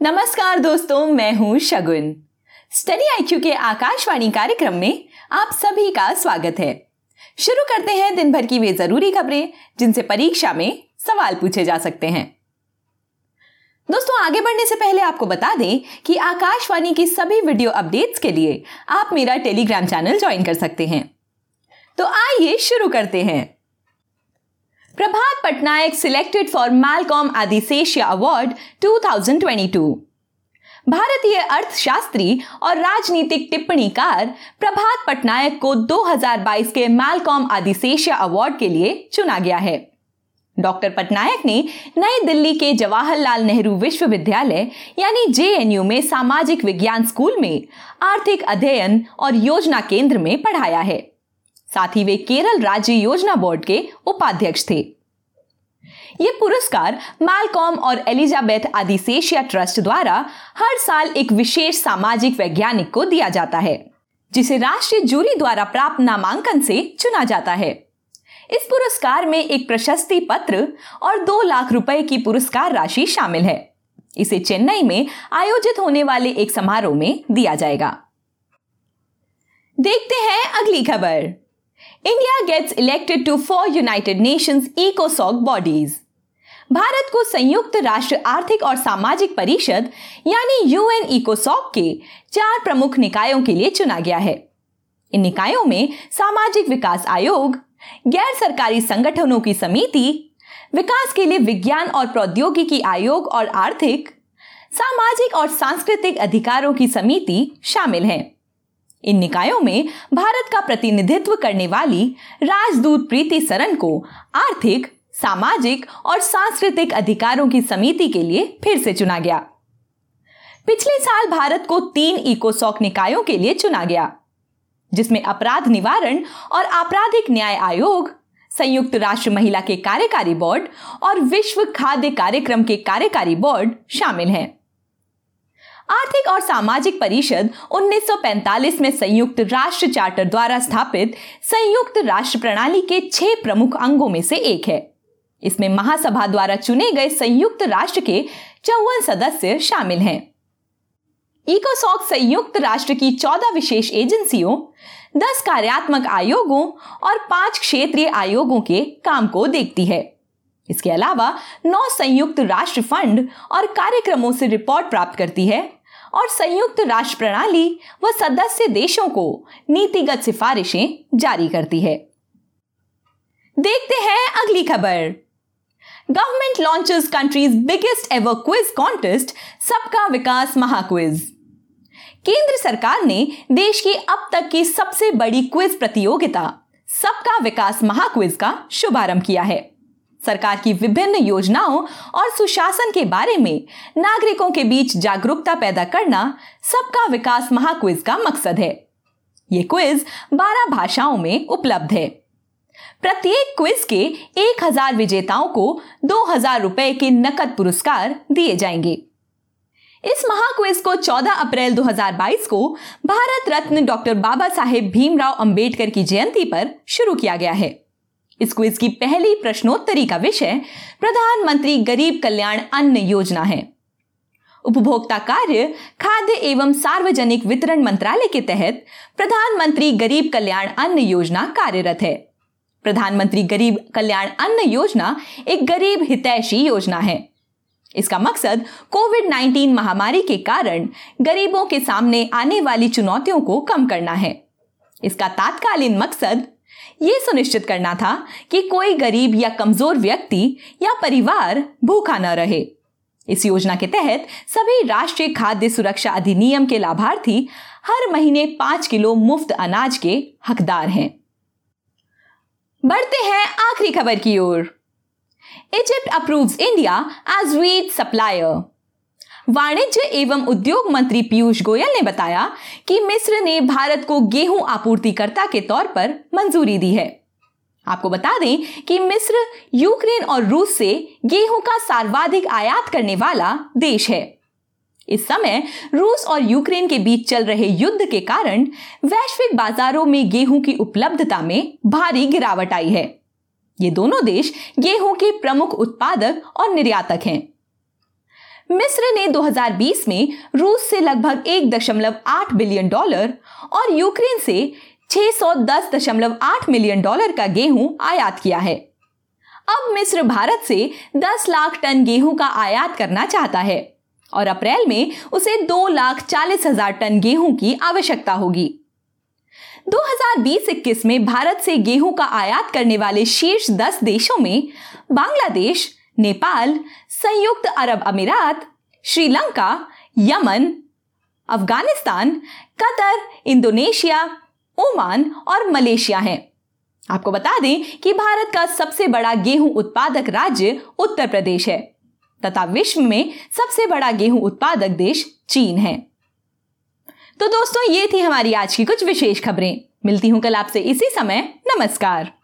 नमस्कार दोस्तों, मैं हूँ शगुन। स्टडी आईक्यू के आकाशवाणी कार्यक्रम में आप सभी का स्वागत है। शुरू करते हैं दिन भर की वे ज़रूरी खबरें, जिनसे परीक्षा में सवाल पूछे जा सकते हैं। दोस्तों, आगे बढ़ने से पहले आपको बता दें कि आकाशवाणी की सभी वीडियो अपडेट्स के लिए आप मेरा टेलीग्राम चैनल ज्वाइन कर सकते हैं। तो आइए शुरू करते हैं। Prabhat Patnaik selected for Malcolm Adiseshiah award 2022 भारतीय अर्थशास्त्री और राजनीतिक टिप्पणीकार प्रभात पटनायक को 2022 के मैलकॉम आदिशेष्य अवार्ड के लिए चुना गया है। डॉक्टर पटनायक ने नई दिल्ली के जवाहरलाल नेहरू विश्वविद्यालय, यानी जेएनयू में सामाजिक विज्ञान स्कूल में आर्थिक अध्ययन और योजना केंद्र में पढ़ाया है। साथ ही वे केरल राज्य योजना बोर्ड के उपाध्यक्ष थे। ये पुरस्कार मालकॉम और एलिजाबेथ आदिशेषिया ट्रस्ट द्वारा हर साल एक विशेष सामाजिक वैज्ञानिक को दिया जाता है, जिसे राष्ट्रीय जूरी द्वारा प्राप्त नामांकन से चुना जाता है। इस पुरस्कार में एक प्रशस्ति पत्र और दो लाख रुपए की पुरस्कार राशि शामिल है। इसे चेन्नई में आयोजित होने वाले एक समारोह में दिया जाएगा। देखते हैं अगली खबर। India gets elected to four United Nations इकोसॉक bodies Bharat को संयुक्त राष्ट्र आर्थिक और सामाजिक परिषद, यानी यूएन इकोसॉक के चार प्रमुख निकायों के लिए चुना गया है। इन निकायों में सामाजिक विकास आयोग, गैर सरकारी संगठनों की समिति, विकास के लिए विज्ञान और प्रौद्योगिकी आयोग और आर्थिक, सामाजिक और सांस्कृतिक अधिकारों की समिति शामिल हैं। इन निकायों में भारत का प्रतिनिधित्व करने वाली राजदूत प्रीति सरन को आर्थिक, सामाजिक और सांस्कृतिक अधिकारों की समिति के लिए फिर से चुना गया। पिछले साल भारत को तीन इकोसॉक निकायों के लिए चुना गया, जिसमें अपराध निवारण और आपराधिक न्याय आयोग, संयुक्त राष्ट्र महिला के कार्यकारी बोर्ड और विश्व खाद्य कार्यक्रम के कार्यकारी बोर्ड शामिल हैं। आर्थिक और सामाजिक परिषद 1945 में संयुक्त राष्ट्र चार्टर द्वारा स्थापित संयुक्त राष्ट्र प्रणाली के छह प्रमुख अंगों में से एक है। इसमें महासभा द्वारा चुने गए संयुक्त राष्ट्र के चौवन सदस्य शामिल हैं। इकोसॉक संयुक्त राष्ट्र की चौदह विशेष एजेंसियों, दस कार्यात्मक आयोगों और पाँच क्षेत्रीय आयोगों के काम को देखती है। इसके अलावा नौ संयुक्त राष्ट्र फंड और कार्यक्रमों से रिपोर्ट प्राप्त करती है। और संयुक्त राष्ट्र प्रणाली व सदस्य देशों को नीतिगत सिफारिशें जारी करती है। देखते हैं अगली खबर। Government launches country's biggest ever quiz contest सबका विकास महाक्विज केंद्र सरकार ने देश की अब तक की सबसे बड़ी क्विज प्रतियोगिता, सबका विकास महाक्विज का शुभारंभ किया है। सरकार की विभिन्न योजनाओं और सुशासन के बारे में नागरिकों के बीच जागरूकता पैदा करना सबका विकास महाक्विज का मकसद है। ये क्विज 12 भाषाओं में उपलब्ध है। प्रत्येक क्विज के 1000 विजेताओं को 2000 रुपए के नकद पुरस्कार दिए जाएँगे। इस महाक्विज को 14 अप्रैल 2022 को भारत रत्न डॉक्टर बाबा साहेब भीमराव अंबेडकर की जयंती पर शुरू किया गया है। इस क्विज की पहली प्रश्नोत्तरी का विषय प्रधानमंत्री गरीब कल्याण अन्न योजना है। उपभोक्ता कार्य, खाद्य एवं सार्वजनिक वितरण मंत्रालय के तहत प्रधानमंत्री गरीब कल्याण अन्न योजना कार्यरत है। प्रधानमंत्री गरीब कल्याण अन्न योजना एक गरीब हितैषी योजना है। इसका मकसद कोविड 19 महामारी के कारण गरीबों के सामने आने वाली चुनौतियों को कम करना है। इसका तात्कालीन मकसद ये सुनिश्चित करना था कि कोई गरीब या कमज़ोर व्यक्ति या परिवार भूखा न रहे। इस योजना के तहत सभी राष्ट्रीय खाद्य सुरक्षा अधिनियम के लाभार्थी हर महीने पाँच किलो मुफ़्त अनाज के हकदार हैं। बढ़ते हैं आखिरी खबर की ओर। Egypt approves India as wheat supplier. वाणिज्य एवं उद्योग मंत्री पीयूष गोयल ने बताया कि मिस्र ने भारत को गेहूँ आपूर्तिकर्ता के तौर पर मंजूरी दी है। आपको बता दें कि मिस्र, यूक्रेन और रूस से गेहूँ का सर्वाधिक आयात करने वाला देश है। इस समय रूस और यूक्रेन के बीच चल रहे युद्ध के कारण वैश्विक बाजारों में गेहूँ की उपलब्धता में भारी गिरावट आई है। ये दोनों देश गेहूँ के प्रमुख उत्पादक और निर्यातक हैं। मिस्र ने 2020 में रूस से लगभग 1.8 बिलियन डॉलर और यूक्रेन से 610.8 मिलियन डॉलर का गेहूँ आयात किया है। अब मिस्र भारत से 10 लाख टन गेहूँ का आयात करना चाहता है और अप्रैल में उसे दो लाख चालीस हज़ार टन गेहूँ की आवश्यकता होगी। 2020-21 में भारत से गेहूँ का आयात करने वाले शीर्ष 10 देशों में बांग्लादेश नेपाल, संयुक्त अरब अमीरात, Sri Lanka, Yemen, Afghanistan, Qatar, Indonesia, Oman और मलेशिया हैं। आपको बता दें कि भारत का सबसे बड़ा गेहूँ उत्पादक राज्य उत्तर प्रदेश है, तथा विश्व में सबसे बड़ा गेहूँ उत्पादक देश चीन है। तो दोस्तों, ये थी हमारी आज की कुछ विशेष खबरें। मिलती हूँ कल आपसे इसी समय। नमस्कार।